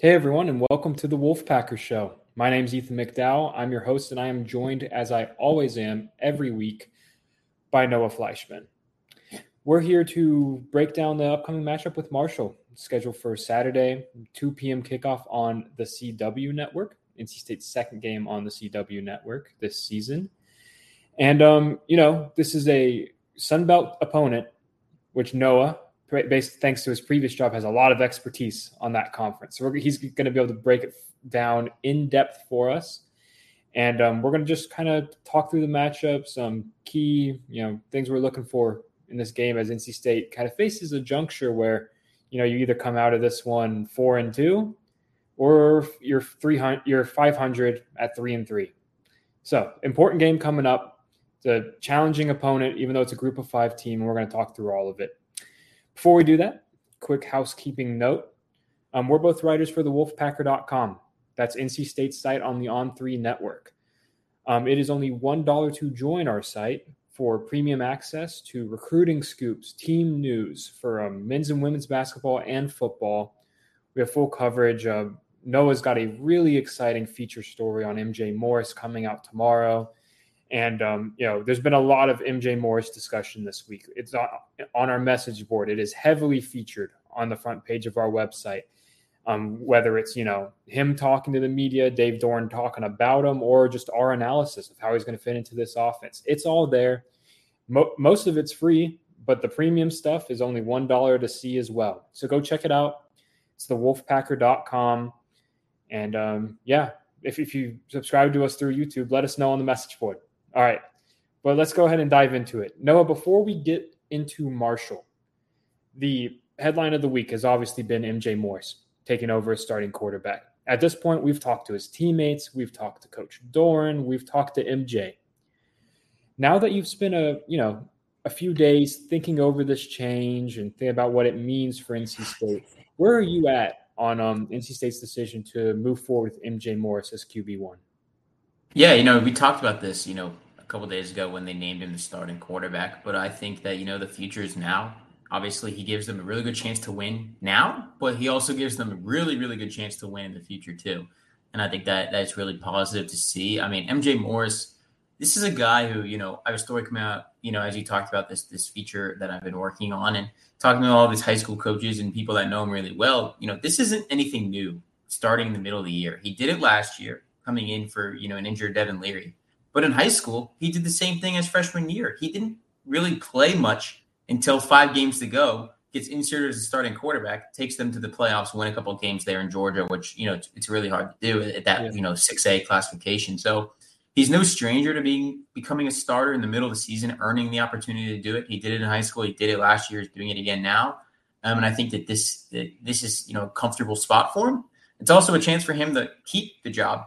Hey everyone, and welcome to the Wolfpacker Show. My name is Ethan McDowell. I'm your host, and I am joined, as I always am, every week by Noah Fleischman. We're here to break down the upcoming matchup with Marshall, scheduled for Saturday, 2 p.m. kickoff on the CW network. NC State's second game on the CW network this season. And, um, you know, this is a Sunbelt opponent, which Noah, based thanks to his previous job, has a lot of expertise on that conference. So he's going to be able to break it down in depth for us, and um, we're going to just kind of talk through the matchups, some key you know things we're looking for in this game as NC State kind of faces a juncture where you know you either come out of this one four and two, or you're three hundred, you're five hundred at three and three. So important game coming up. It's a challenging opponent, even though it's a group of five team, and we're going to talk through all of it. Before we do that, quick housekeeping note. Um, we're both writers for the wolfpacker.com. That's NC State's site on the On3 network. Um, it is only $1 to join our site for premium access to recruiting scoops, team news for um, men's and women's basketball and football. We have full coverage. Uh, Noah's got a really exciting feature story on MJ Morris coming out tomorrow. And um, you know, there's been a lot of MJ Morris discussion this week. It's on, our message board. It is heavily featured on the front page of our website. Um, whether it's you know him talking to the media, Dave Doeren talking about him, or just our analysis of how he's going to fit into this offense, it's all there. Mo- most of it's free, but the premium stuff is only one dollar to see as well. So go check it out. It's the wolfpacker.com. And um, yeah, if, if you subscribe to us through YouTube, let us know on the message board. All right. But let's go ahead and dive into it. Noah, before we get into Marshall, the headline of the week has obviously been MJ Morris taking over as starting quarterback. At this point, we've talked to his teammates, we've talked to Coach Doeren, we've talked to MJ. Now that you've spent a you know a few days thinking over this change and thinking about what it means for NC State, where are you at on um, NC State's decision to move forward with MJ Morris as QB one? Yeah, you know, we talked about this, you know, a couple days ago when they named him the starting quarterback, but I think that, you know, the future is now. Obviously, he gives them a really good chance to win now, but he also gives them a really, really good chance to win in the future too. And I think that that's really positive to see. I mean, MJ Morris, this is a guy who, you know, I have a story coming out, you know, as you talked about this this feature that I've been working on and talking to all these high school coaches and people that know him really well. You know, this isn't anything new starting in the middle of the year. He did it last year coming in for you know an injured Devin Leary. But in high school, he did the same thing as freshman year. He didn't really play much until five games to go. Gets inserted as a starting quarterback, takes them to the playoffs, win a couple of games there in Georgia, which you know it's, it's really hard to do at that yeah. you know six A classification. So he's no stranger to being becoming a starter in the middle of the season, earning the opportunity to do it. He did it in high school. He did it last year. He's doing it again now. Um, and I think that this that this is you know a comfortable spot for him. It's also a chance for him to keep the job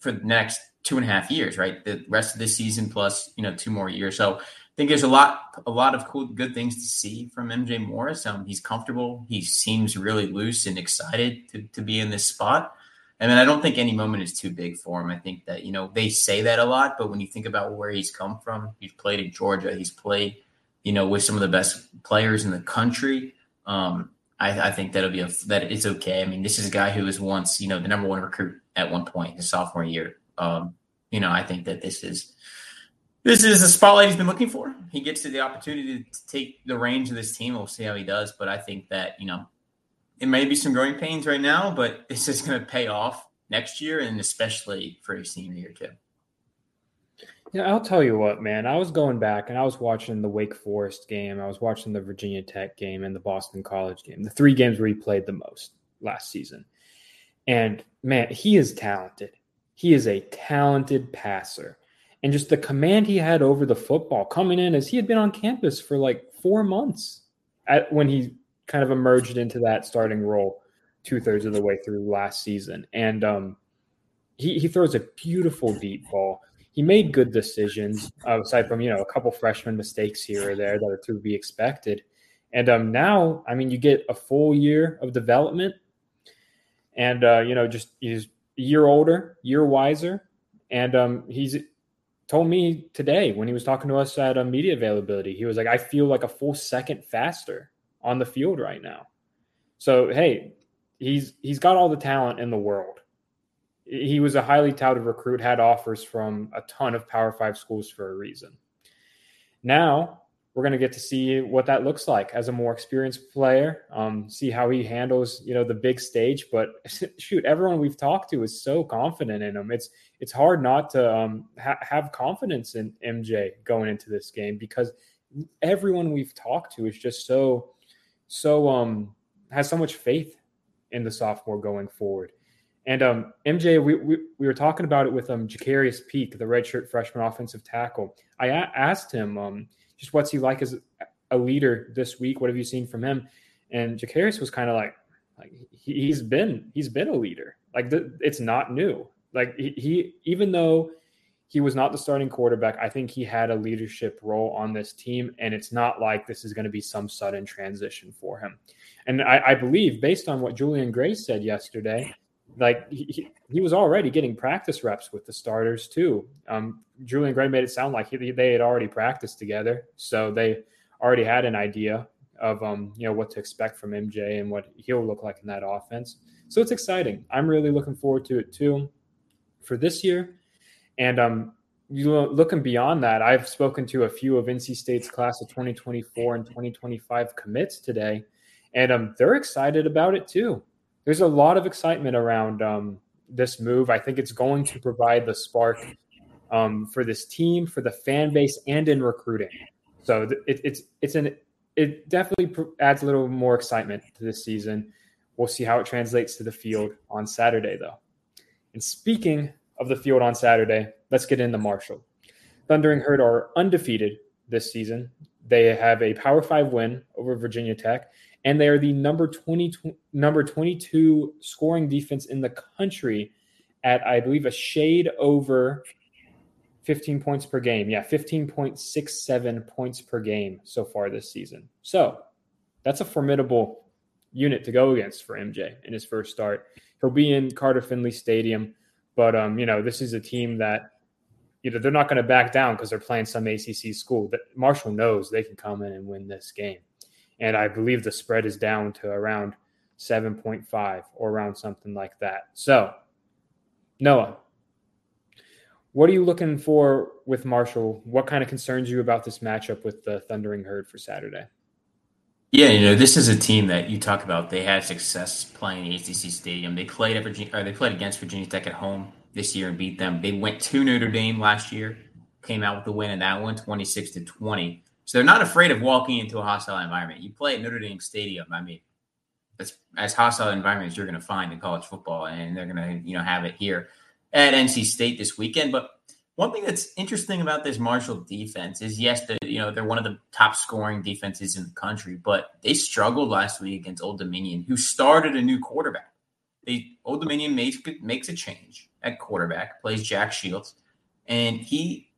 for the next two and a half years, right? The rest of this season plus, you know, two more years. So I think there's a lot, a lot of cool, good things to see from MJ Morris. Um, he's comfortable. He seems really loose and excited to, to be in this spot. And then I don't think any moment is too big for him. I think that, you know, they say that a lot, but when you think about where he's come from, he's played in Georgia, he's played, you know, with some of the best players in the country. Um, I, I, think that'll be a that it's okay. I mean, this is a guy who was once, you know, the number one recruit at one point his sophomore year. Um, you know, I think that this is this is a spotlight he's been looking for. He gets the opportunity to take the range of this team. We'll see how he does, but I think that you know it may be some growing pains right now, but this is going to pay off next year, and especially for his senior year too. Yeah, I'll tell you what, man. I was going back and I was watching the Wake Forest game. I was watching the Virginia Tech game and the Boston College game, the three games where he played the most last season. And man, he is talented. He is a talented passer. And just the command he had over the football coming in as he had been on campus for like four months at, when he kind of emerged into that starting role two thirds of the way through last season, and um, he he throws a beautiful deep ball. He made good decisions, uh, aside from you know a couple freshman mistakes here or there that are to be expected. And um, now, I mean, you get a full year of development, and uh, you know, just he's a year older, year wiser, and um, he's told me today when he was talking to us at a media availability, he was like, "I feel like a full second faster on the field right now." So hey, he's he's got all the talent in the world. He was a highly touted recruit, had offers from a ton of Power Five schools for a reason. Now we're going to get to see what that looks like as a more experienced player. Um, see how he handles, you know, the big stage. But shoot, everyone we've talked to is so confident in him. It's it's hard not to um, ha- have confidence in MJ going into this game because everyone we've talked to is just so so um has so much faith in the sophomore going forward. And um, MJ, we, we, we were talking about it with um Jacarius Peak, the redshirt freshman offensive tackle. I a- asked him um just what's he like as a leader this week? What have you seen from him? And Jacarius was kind of like, like he, has been he's been a leader. Like the, it's not new. Like he, he even though he was not the starting quarterback, I think he had a leadership role on this team, and it's not like this is going to be some sudden transition for him. And I, I believe, based on what Julian Gray said yesterday, like he, he was already getting practice reps with the starters too. Um, Julian Gray made it sound like he, they had already practiced together, so they already had an idea of um, you know what to expect from MJ and what he'll look like in that offense. So it's exciting. I'm really looking forward to it too for this year. And um, you looking beyond that, I've spoken to a few of NC State's class of 2024 and 2025 commits today, and um, they're excited about it too there's a lot of excitement around um, this move. I think it's going to provide the spark um, for this team, for the fan base, and in recruiting. So it, it's it's an it definitely adds a little more excitement to this season. We'll see how it translates to the field on Saturday, though. And speaking of the field on Saturday, let's get into Marshall. Thundering Herd are undefeated this season. They have a Power Five win over Virginia Tech, and they are the number 20 number 22 scoring defense in the country at I believe a shade over 15 points per game. Yeah, 15.67 points per game so far this season. So, that's a formidable unit to go against for MJ in his first start. He'll be in Carter Finley Stadium, but um, you know, this is a team that you know they're not going to back down because they're playing some ACC school. That Marshall knows they can come in and win this game and I believe the spread is down to around 7.5 or around something like that. So, Noah, what are you looking for with Marshall? What kind of concerns you about this matchup with the Thundering Herd for Saturday? Yeah, you know, this is a team that you talk about. They had success playing the ACC Stadium. They played at Virginia, or they played against Virginia Tech at home this year and beat them. They went to Notre Dame last year, came out with the win in that one, 26 to 20. So they're not afraid of walking into a hostile environment. You play at Notre Dame Stadium. I mean, that's as hostile environment as you're going to find in college football, and they're going to you know have it here at NC State this weekend. But one thing that's interesting about this Marshall defense is yes, the, you know they're one of the top scoring defenses in the country, but they struggled last week against Old Dominion, who started a new quarterback. They Old Dominion makes makes a change at quarterback, plays Jack Shields, and he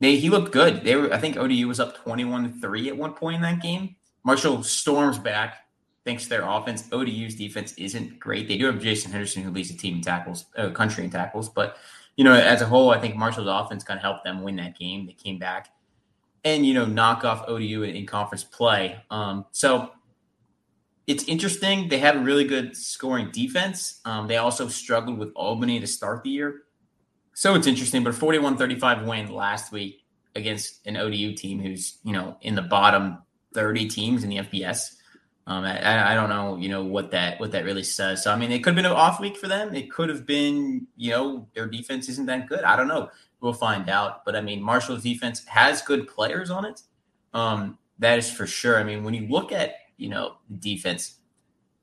they he looked good. They were I think ODU was up 21-3 at one point in that game. Marshall storms back thanks to their offense. ODU's defense isn't great. They do have Jason Henderson who leads the team in tackles, uh, country in tackles, but you know, as a whole, I think Marshall's offense kind of helped them win that game. They came back and you know knock off ODU in, in conference play. Um, so it's interesting. They have a really good scoring defense. Um, they also struggled with Albany to start the year. So it's interesting, but 41 35 win last week against an ODU team who's, you know, in the bottom 30 teams in the FBS. Um, I, I, don't know, you know, what that what that really says. So I mean, it could have been an off week for them. It could have been, you know, their defense isn't that good. I don't know. We'll find out. But I mean, Marshall's defense has good players on it. Um, that is for sure. I mean, when you look at, you know, defense,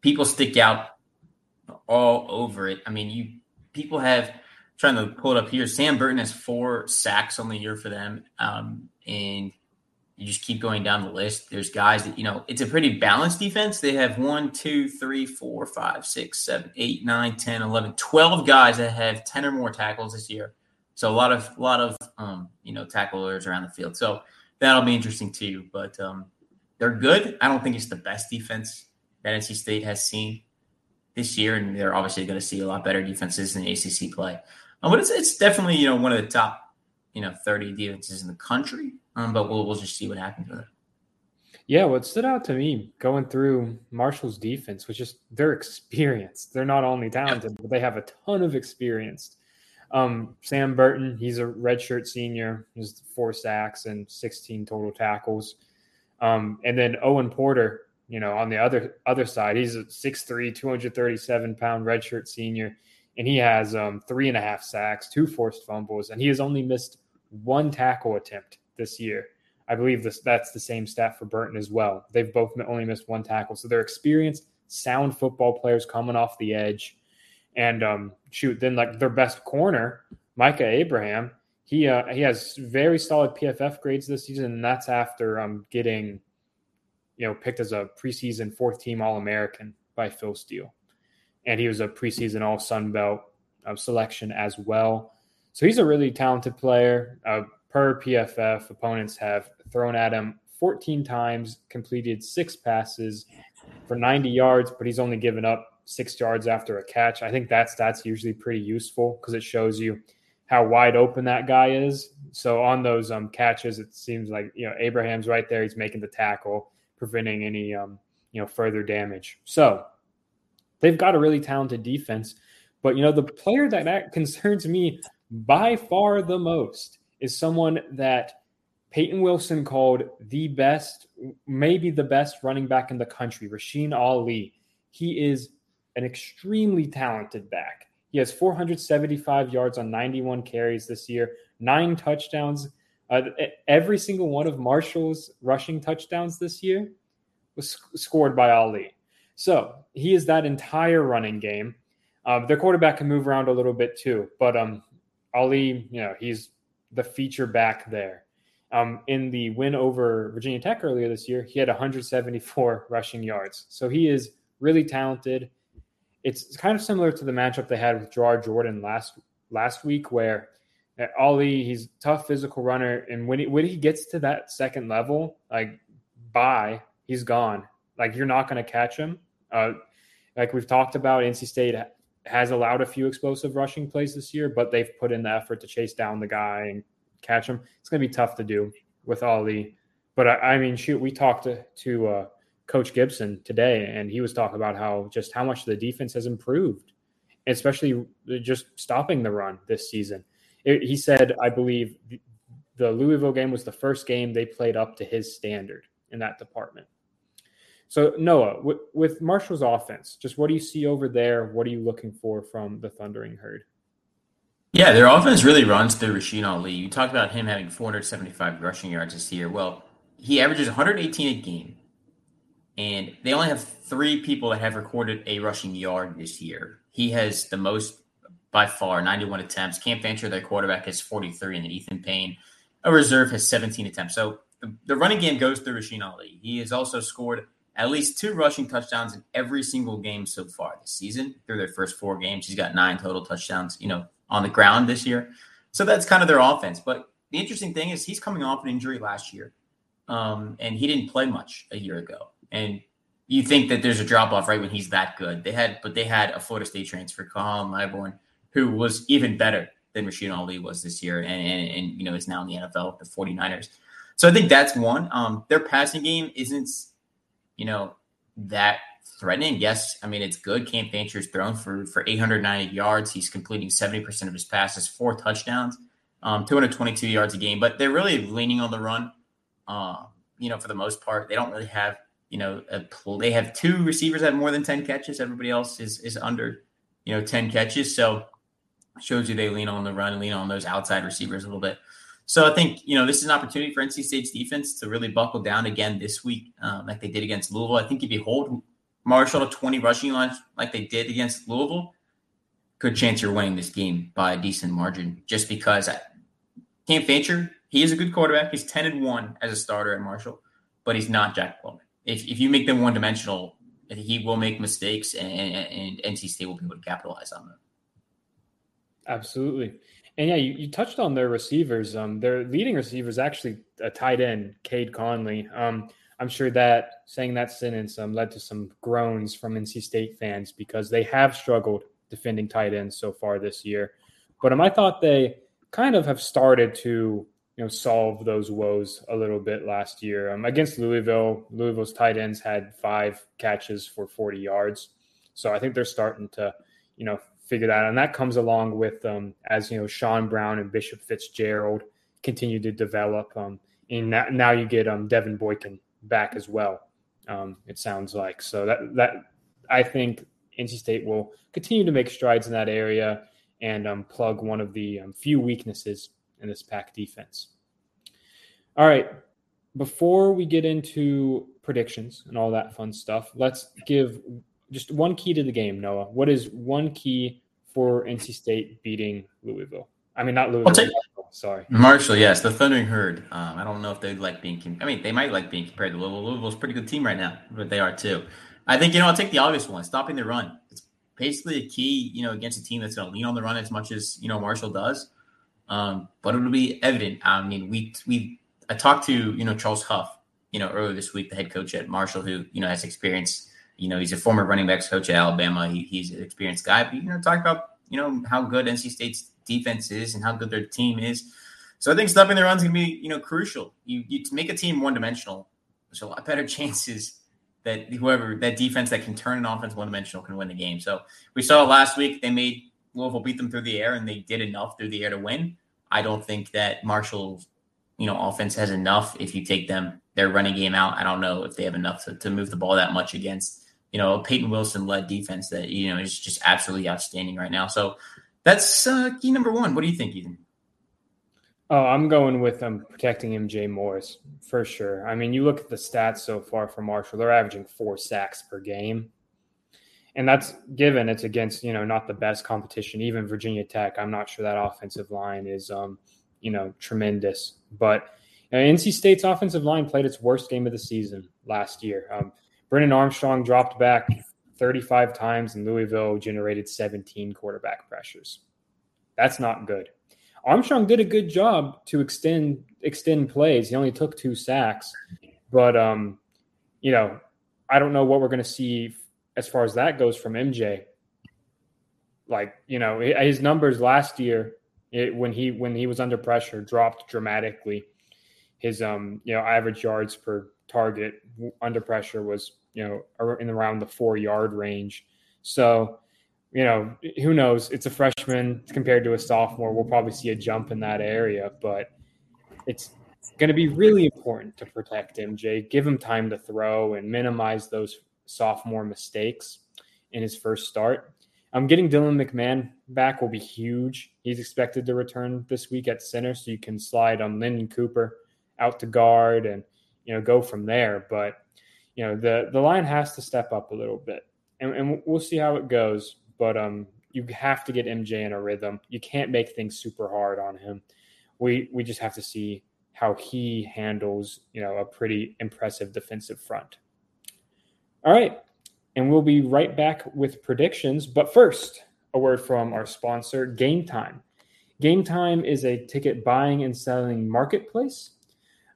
people stick out all over it. I mean, you people have trying to pull it up here. Sam Burton has four sacks on the year for them. Um, and you just keep going down the list. There's guys that, you know, it's a pretty balanced defense. They have one, two, three, four, five, six, seven, eight, nine, 10, 11, 12 guys that have 10 or more tackles this year. So a lot of, a lot of, um, you know, tacklers around the field. So that'll be interesting too. But um, they're good. I don't think it's the best defense that NC State has seen this year. And they're obviously going to see a lot better defenses in ACC play. Um, but it's, it's definitely, you know, one of the top, you know, 30 defenses in the country. Um, but we'll we'll just see what happens with it. Yeah, what stood out to me going through Marshall's defense was just their experience. They're not only talented, but they have a ton of experience. Um, Sam Burton, he's a redshirt senior, he's four sacks and 16 total tackles. Um, and then Owen Porter, you know, on the other other side, he's a 6'3, 237 pound redshirt senior, and he has um, three and a half sacks, two forced fumbles, and he has only missed one tackle attempt this year. I believe this that's the same stat for Burton as well. They've both only missed one tackle, so they're experienced, sound football players coming off the edge. And um, shoot, then like their best corner, Micah Abraham, he uh, he has very solid PFF grades this season, and that's after um, getting, you know, picked as a preseason fourth team All American by Phil Steele, and he was a preseason All Sun Belt uh, selection as well. So he's a really talented player. Uh, per PFF, opponents have thrown at him 14 times, completed six passes for 90 yards, but he's only given up six yards after a catch. I think that stat's usually pretty useful because it shows you how wide open that guy is. So on those um, catches, it seems like you know Abraham's right there. He's making the tackle, preventing any um, you know further damage. So they've got a really talented defense. But you know the player that, that concerns me by far the most is someone that Peyton Wilson called the best, maybe the best running back in the country, Rasheen Ali. He is an extremely talented back. He has 475 yards on 91 carries this year, nine touchdowns. Uh, every single one of Marshall's rushing touchdowns this year was sc- scored by Ali. So he is that entire running game. Um, their quarterback can move around a little bit too, but um, Ali, you know, he's the feature back there. Um, in the win over Virginia Tech earlier this year, he had 174 rushing yards. So he is really talented. It's kind of similar to the matchup they had with Jawhar Jordan last last week, where uh, Ali, he's tough physical runner, and when he when he gets to that second level, like bye, he's gone. Like you're not going to catch him. Uh, like we've talked about, NC State has allowed a few explosive rushing plays this year, but they've put in the effort to chase down the guy and catch him. It's going to be tough to do with Ali. But I, I mean, shoot, we talked to, to uh, Coach Gibson today, and he was talking about how just how much the defense has improved, especially just stopping the run this season. It, he said, I believe the Louisville game was the first game they played up to his standard in that department. So Noah, with, with Marshall's offense, just what do you see over there? What are you looking for from the Thundering Herd? Yeah, their offense really runs through Rasheen Ali. You talked about him having 475 rushing yards this year. Well, he averages 118 a game, and they only have three people that have recorded a rushing yard this year. He has the most by far, 91 attempts. Cam Fancher, their quarterback, has 43, and then Ethan Payne, a reserve, has 17 attempts. So the, the running game goes through Rasheen Ali. He has also scored at least two rushing touchdowns in every single game so far this season through their first four games. He's got nine total touchdowns, you know, on the ground this year. So that's kind of their offense. But the interesting thing is he's coming off an injury last year. Um, and he didn't play much a year ago. And you think that there's a drop off right when he's that good. They had, but they had a Florida State transfer, Khalan Laborn, who was even better than Rasheen Ali was this year, and, and, and you know is now in the NFL, the 49ers. So I think that's one. Um, their passing game isn't you know, that threatening. Yes, I mean it's good. Cam Fancher's thrown for for 890 yards. He's completing 70% of his passes, four touchdowns, um, 222 yards a game. But they're really leaning on the run. Uh, you know, for the most part, they don't really have you know a they have two receivers that have more than 10 catches. Everybody else is is under you know 10 catches. So shows you they lean on the run lean on those outside receivers a little bit. So I think you know this is an opportunity for NC State's defense to really buckle down again this week, um, like they did against Louisville. I think if you hold Marshall to 20 rushing yards like they did against Louisville, good chance you're winning this game by a decent margin. Just because Cam Fancher, he is a good quarterback. He's 10 and 1 as a starter at Marshall, but he's not Jack Plummer. If, if you make them one dimensional, he will make mistakes and, and, and, NC State will be able to capitalize on them. Absolutely. And yeah, you, you touched on their receivers. Um, their leading receiver is actually a tight end, Cade Conley. Um, I'm sure that saying that sentence um, led to some groans from NC State fans because they have struggled defending tight ends so far this year. But um, I thought they kind of have started to you know solve those woes a little bit last year um, against Louisville. Louisville's tight ends had five catches for 40 yards, so I think they're starting to you know figure that out. And that comes along with um, as you know Sean Brown and Bishop Fitzgerald continue to develop. Um, and now you get um, Devin Boykin back as well. Um, it sounds like so that that I think NC State will continue to make strides in that area and um, plug one of the um, few weaknesses in this pack defense. All right, before we get into predictions and all that fun stuff, let's give just one key to the game. Noah, what is one key for NC State beating Louisville? I mean, not Louisville. Take, sorry, Marshall. Yes, the Thundering Herd. Um, I don't know if they like being. I mean, they might like being compared to Louisville. Louisville's a pretty good team right now, but they are too. I think you know I'll take the obvious one, stopping the run. It's basically a key, you know, against a team that's going to lean on the run as much as you know Marshall does. Um, but it'll be evident. I mean, we we I talked to you know Charles Huff, you know, earlier this week, the head coach at Marshall, who you know has experience. You know, he's a former running backs coach at Alabama. He, he's an experienced guy. But you know, talk about you know how good NC State's defense is and how good their team is. So I think stopping the run's gonna be you know crucial. You you make a team one dimensional. There's a lot better chances that whoever that defense that can turn an offense one dimensional can win the game. So we saw last week they made Louisville beat them through the air and they did enough through the air to win. I don't think that Marshall's you know offense has enough if you take them their running game out. I don't know if they have enough to, to move the ball that much against you know Peyton Wilson led defense that you know is just absolutely outstanding right now. So that's uh, key number one. What do you think, Ethan? Oh, I'm going with um, protecting MJ Morris for sure. I mean, you look at the stats so far for Marshall; they're averaging four sacks per game, and that's given it's against you know not the best competition. Even Virginia Tech, I'm not sure that offensive line is um, you know tremendous. But you know, NC State's offensive line played its worst game of the season last year. Um, Brennan Armstrong dropped back 35 times, and Louisville generated 17 quarterback pressures. That's not good. Armstrong did a good job to extend extend plays. He only took two sacks, but um, you know, I don't know what we're going to see as far as that goes from MJ. Like you know, his numbers last year it, when he when he was under pressure dropped dramatically. His um, you know, average yards per target under pressure was you know in around the four yard range. So you know, who knows? It's a freshman compared to a sophomore. We'll probably see a jump in that area, but it's going to be really important to protect MJ, give him time to throw, and minimize those sophomore mistakes in his first start. I'm getting Dylan McMahon back will be huge. He's expected to return this week at center, so you can slide on Lyndon Cooper out to guard and you know go from there. But you know the the line has to step up a little bit, and, and we'll see how it goes but um, you have to get MJ in a rhythm. You can't make things super hard on him. We we just have to see how he handles, you know, a pretty impressive defensive front. All right, and we'll be right back with predictions. But first, a word from our sponsor, Game Time. Game Time is a ticket buying and selling marketplace.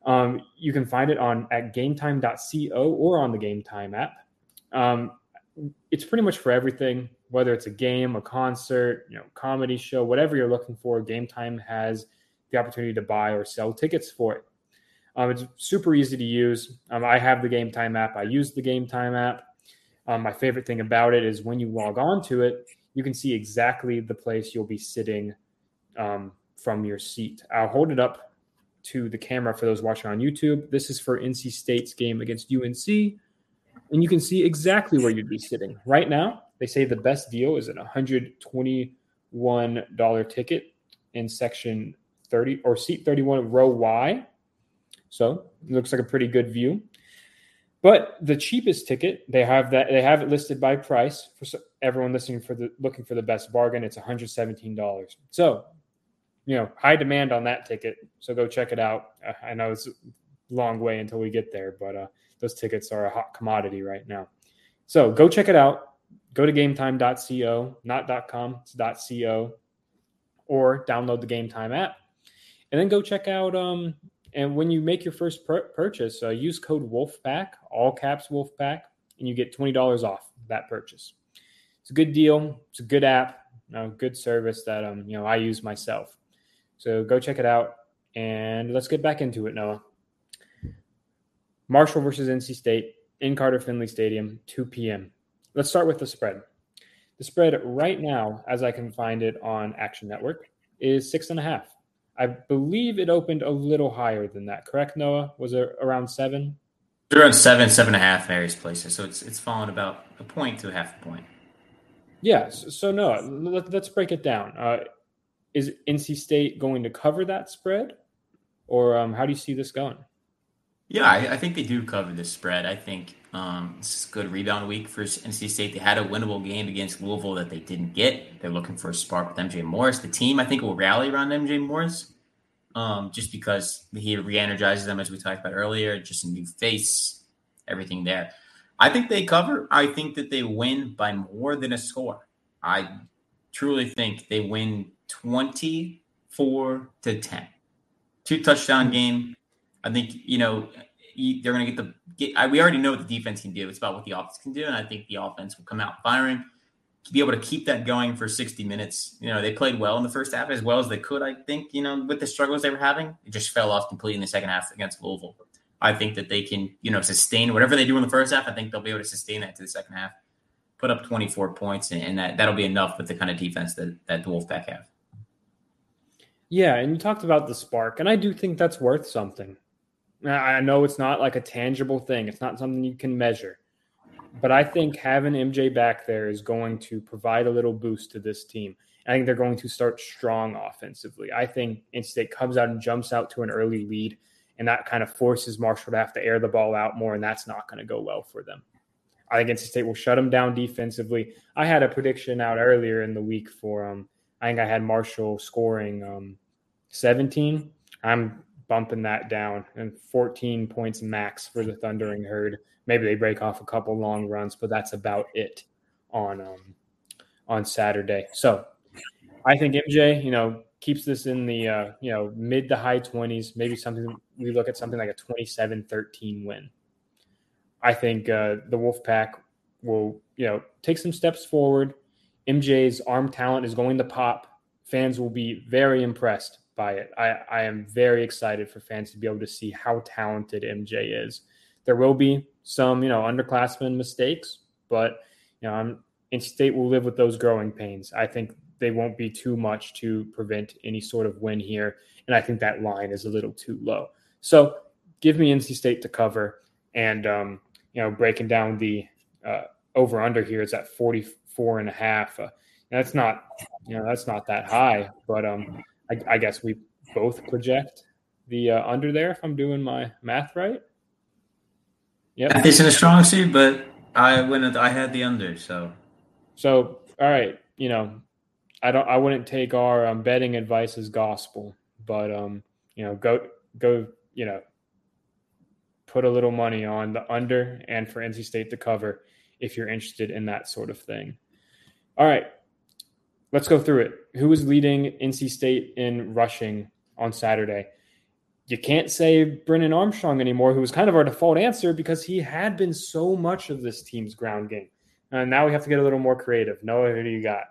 Um, you can find it on at gametime.co or on the GameTime app. Um, it's pretty much for everything whether it's a game, a concert, you know, comedy show, whatever you're looking for, GameTime has the opportunity to buy or sell tickets for it. Um, it's super easy to use. Um, I have the GameTime app. I use the GameTime app. Um, my favorite thing about it is when you log on to it, you can see exactly the place you'll be sitting um, from your seat. I'll hold it up to the camera for those watching on YouTube. This is for NC State's game against UNC, and you can see exactly where you'd be sitting. Right now, they say the best deal is an $121 ticket in section 30 or seat 31, row Y. So it looks like a pretty good view. But the cheapest ticket, they have that they have it listed by price for everyone listening for the looking for the best bargain. It's $117. So you know, high demand on that ticket. So go check it out. I know it's a long way until we get there, but uh, those tickets are a hot commodity right now. So go check it out. Go to gametime.co, not .com, it's .co, or download the Game Time app, and then go check out. Um, and when you make your first pur- purchase, uh, use code Wolfpack, all caps Wolfpack, and you get twenty dollars off that purchase. It's a good deal. It's a good app, you know, good service that um, you know I use myself. So go check it out, and let's get back into it, Noah. Marshall versus NC State in Carter Finley Stadium, 2 p.m. Let's start with the spread. The spread right now, as I can find it on Action Network, is six and a half. I believe it opened a little higher than that. Correct, Noah? Was it around seven? Around seven, seven and a half various places. So it's it's fallen about a point to a half a point. Yes. So Noah, let, us break it down. Uh, is NC State going to cover that spread, or um, how do you see this going? Yeah, I, I, think they do cover the spread. I think um, it's a good rebound week for NC State. They had a winnable game against Louisville that they didn't get. They're looking for a spark with MJ Morris. The team, I think, will rally around MJ Morris um, just because he re-energizes them, as we talked about earlier. Just a new face, everything there. I think they cover. I think that they win by more than a score. I truly think they win 24 to 10. Two touchdown hmm. game. I think, you know, they're going to get the get. I, we already know what the defense can do. It's about what the offense can do. And I think the offense will come out firing, be able to keep that going for 60 minutes. You know, they played well in the first half as well as they could, I think, you know, with the struggles they were having. It just fell off completely in the second half against Louisville. I think that they can, you know, sustain whatever they do in the first half. I think they'll be able to sustain that to the second half, put up 24 points, and that, that'll be enough with the kind of defense that, that the Wolfpack have. Yeah, and you talked about the spark, and I do think that's worth something. I know it's not like a tangible thing, it's not something you can measure. But I think having MJ back there is going to provide a little boost to this team. I think they're going to start strong offensively. I think State comes out and jumps out to an early lead, and that kind of forces Marshall to have to air the ball out more, and that's not going to go well for them. I think NC State will shut them down defensively. I had a prediction out earlier in the week for um, I think I had Marshall scoring um, 17. I'm bumping that down and 14 points max for the Thundering Herd. Maybe they break off a couple long runs, but that's about it on um, on Saturday. So I think MJ, you know, keeps this in the uh, you know mid to high 20s. Maybe something we look at something like a 27-13 win. I think uh, the Wolfpack will you know take some steps forward MJ's arm talent is going to pop. Fans will be very impressed by it. I, I am very excited for fans to be able to see how talented MJ is. There will be some, you know, underclassmen mistakes, but you know, I'm, in state will live with those growing pains. I think they won't be too much to prevent any sort of win here. And I think that line is a little too low. So give me NC State to cover. And, um, you know, breaking down the uh, over under here is at 40, four and a half. Uh, that's not, you know, that's not that high, but um, I, I guess we both project the uh, under there if I'm doing my math right. Yeah, it's in a strong suit, but I went. I had the under, so. So all right, you know, I don't. I wouldn't take our um, betting advice as gospel, but um, you know, go go. You know, put a little money on the under and for NC State to cover if you're interested in that sort of thing. All right, let's go through it. Who was leading NC State in rushing on Saturday? You can't say Brennan Armstrong anymore, who was kind of our default answer because he had been so much of this team's ground game. And now we have to get a little more creative. Noah, who do you got?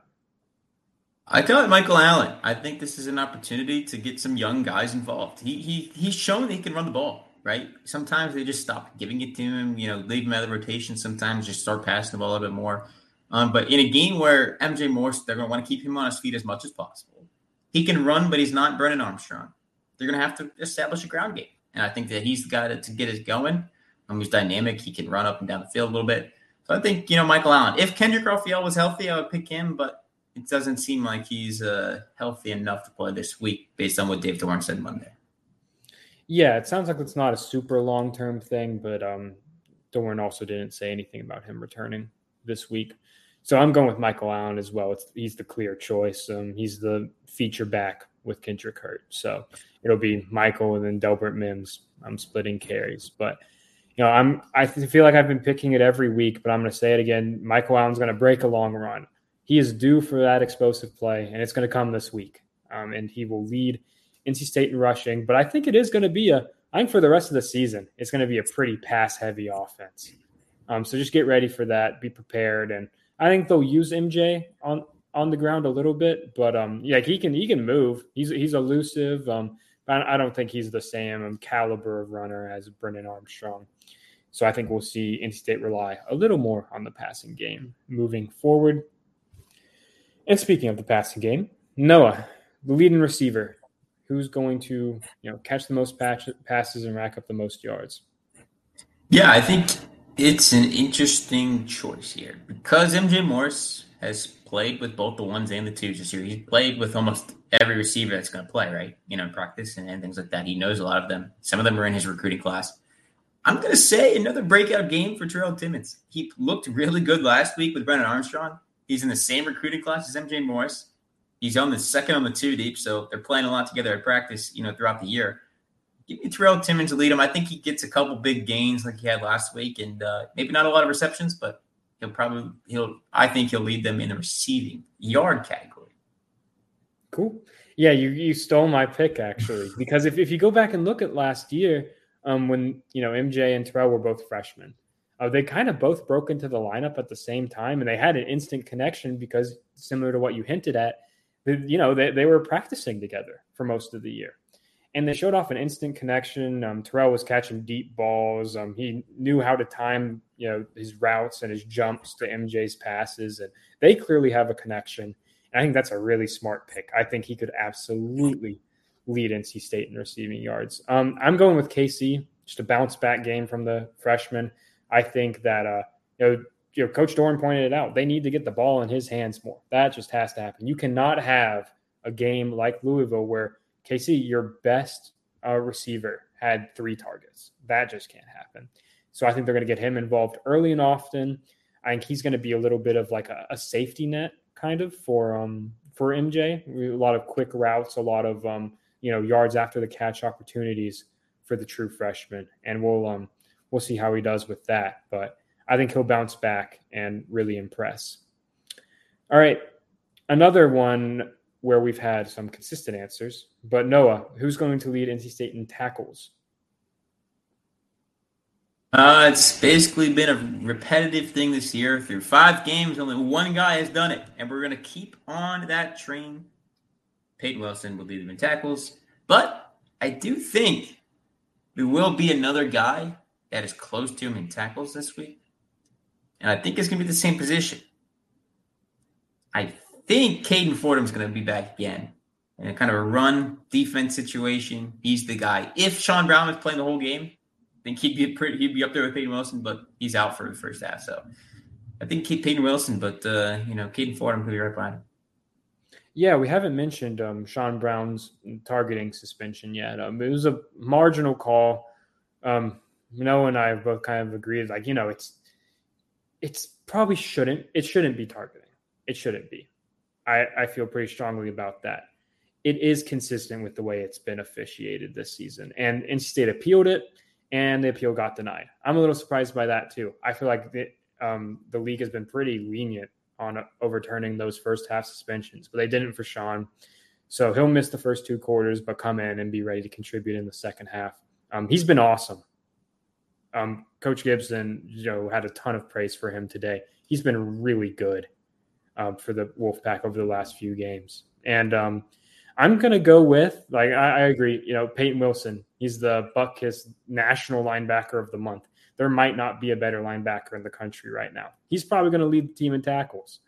I got Michael Allen. I think this is an opportunity to get some young guys involved. He he he's shown that he can run the ball, right? Sometimes they just stop giving it to him, you know, leave him out of the rotation. Sometimes just start passing the ball a little bit more. Um, but in a game where MJ Morris, they're going to want to keep him on his feet as much as possible. He can run, but he's not Brennan Armstrong. They're going to have to establish a ground game. And I think that he's the guy to, to get us going. Um, he's dynamic. He can run up and down the field a little bit. So I think, you know, Michael Allen, if Kendrick Raphael was healthy, I would pick him, but it doesn't seem like he's uh, healthy enough to play this week based on what Dave Doeren said Monday. Yeah, it sounds like it's not a super long term thing, but um, Doeren also didn't say anything about him returning this week. So I'm going with Michael Allen as well. It's, he's the clear choice. Um, he's the feature back with Kendrick hurt. So it'll be Michael and then Delbert Mims. I'm splitting carries, but you know, I'm I feel like I've been picking it every week, but I'm going to say it again. Michael Allen's going to break a long run. He is due for that explosive play, and it's going to come this week. Um, and he will lead NC State in rushing. But I think it is going to be a. I think for the rest of the season, it's going to be a pretty pass heavy offense. Um, so just get ready for that. Be prepared, and I think they'll use MJ on on the ground a little bit, but um, yeah, he can he can move. He's he's elusive. Um, but I don't think he's the same um, caliber of runner as Brennan Armstrong. So I think we'll see NC State rely a little more on the passing game moving forward. And speaking of the passing game, Noah, the leading receiver, who's going to you know catch the most patch, passes and rack up the most yards? Yeah, I think it's an interesting choice here because MJ Morris has played with both the ones and the twos this year. He's played with almost every receiver that's going to play, right? You know, in practice and, and things like that. He knows a lot of them. Some of them are in his recruiting class. I'm going to say another breakout game for Terrell Timmons. He looked really good last week with Brennan Armstrong. He's in the same recruiting class as MJ Morris. He's on the second on the two deep, so they're playing a lot together at practice, you know, throughout the year. Give me Terrell Timmons to lead him. I think he gets a couple big gains like he had last week, and uh, maybe not a lot of receptions, but he'll probably he'll. I think he'll lead them in the receiving yard category. Cool. Yeah, you you stole my pick actually because if if you go back and look at last year, um, when you know MJ and Terrell were both freshmen. Uh, they kind of both broke into the lineup at the same time, and they had an instant connection because, similar to what you hinted at, you know they, they were practicing together for most of the year, and they showed off an instant connection. Um, Terrell was catching deep balls. Um, he knew how to time you know his routes and his jumps to MJ's passes, and they clearly have a connection. And I think that's a really smart pick. I think he could absolutely lead NC State in receiving yards. Um, I'm going with KC, just a bounce back game from the freshman. I think that uh, you know, you know, Coach Doeren pointed it out. They need to get the ball in his hands more. That just has to happen. You cannot have a game like Louisville where KC, your best uh, receiver, had three targets. That just can't happen. So I think they're going to get him involved early and often. I think he's going to be a little bit of like a, a safety net kind of for um for MJ. A lot of quick routes, a lot of um you know yards after the catch opportunities for the true freshman, and we'll um we'll see how he does with that. But I think he'll bounce back and really impress. All right, another one where we've had some consistent answers. But Noah, who's going to lead NC State in tackles? Uh, it's basically been a repetitive thing this year. Through five games, only one guy has done it, and we're going to keep on that train Peyton Wilson will lead them in tackles. But I do think there will be another guy that is close to him in tackles this week. And I think it's going to be the same position. I think Caden Fordham's going to be back again in a kind of a run defense situation. He's the guy. If Sean Brown is playing the whole game, I think he'd be pretty, he'd be up there with Peyton Wilson, but he's out for the first half. So I think keep Peyton Wilson, but uh, you know, Caden Fordham could be right behind him. Yeah, we haven't mentioned um, Sean Brown's targeting suspension yet. Um, it was a marginal call. Um, Noah and I both kind of agreed, like you know, it's it's probably shouldn't it shouldn't be targeting. It shouldn't be. I I feel pretty strongly about that. It is consistent with the way it's been officiated this season, and NC State appealed it, and the appeal got denied. I'm a little surprised by that too. I feel like the um, the league has been pretty lenient on overturning those first half suspensions, but they didn't for Sean. So he'll miss the first two quarters, but come in and be ready to contribute in the second half. Um, he's been awesome. Um, Coach Gibson, you know, had a ton of praise for him today. He's been really good um, for the Wolfpack over the last few games, and um, I'm going to go with like I, I, agree. You know, Peyton Wilson. He's the Butkus National Linebacker of the Month there might not be a better linebacker in the country right now. He's probably going to lead the team in tackles.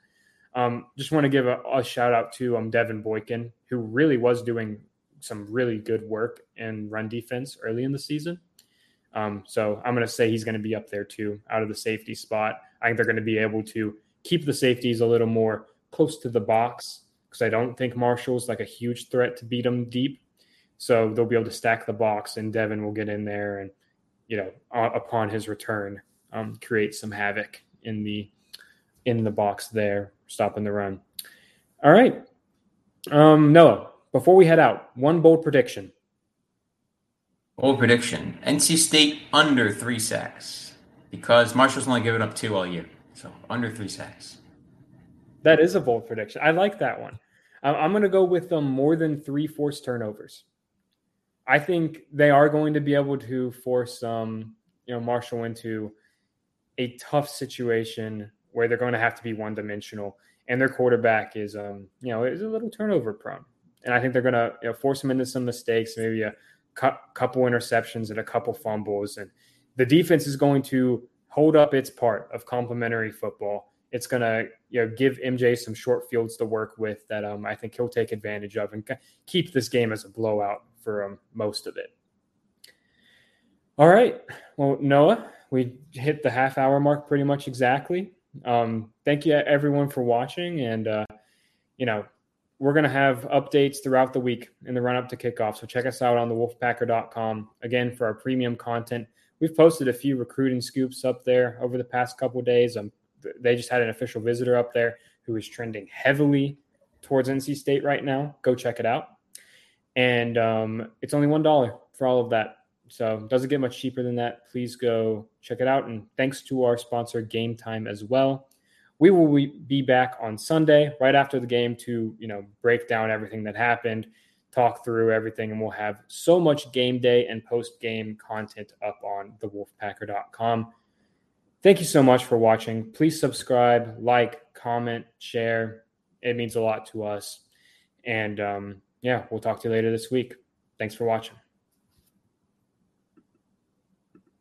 Um, just want to give a, a, shout out to um, Devin Boykin, who really was doing some really good work in run defense early in the season. Um, so I'm going to say he's going to be up there too, out of the safety spot. I think they're going to be able to keep the safeties a little more close to the box because I don't think Marshall's like a huge threat to beat them deep. So they'll be able to stack the box, and Devin will get in there and you know, upon his return, um, create some havoc in the in the box there, stopping the run. All right, um, Noah, before we head out, one bold prediction. Bold prediction: NC State under three sacks because Marshall's only given up two all year, so under three sacks. That is a bold prediction. I like that one. I'm going to go with them more than three forced turnovers. I think they are going to be able to force um, you know Marshall into a tough situation where they're going to have to be one dimensional, and their quarterback is um, you know is a little turnover prone, and I think they're going to you know, force them into some mistakes, maybe a cu- couple interceptions and a couple fumbles, and the defense is going to hold up its part of complementary football. It's going to you know give MJ some short fields to work with that um, I think he'll take advantage of and keep this game as a blowout for um, most of it. All right. Well, Noah, we hit the half hour mark pretty much exactly. Um, thank you everyone for watching. And, uh, you know, we're going to have updates throughout the week in the run up to kickoff. So check us out on the wolfpacker.com again for our premium content. We've posted a few recruiting scoops up there over the past couple days. Um, they just had an official visitor up there who is trending heavily towards NC State right now. Go check it out and um, it's only one dollar for all of that. So it doesn't get much cheaper than that. Please go check it out. And thanks to our sponsor, Gametime, as well. We will be back on Sunday right after the game to you know break down everything that happened, talk through everything, and we'll have so much game day and post game content up on thewolfpacker.com. Thank you so much for watching. Please subscribe, like, comment, share. It means a lot to us. And um, yeah, we'll talk to you later this week. Thanks for watching.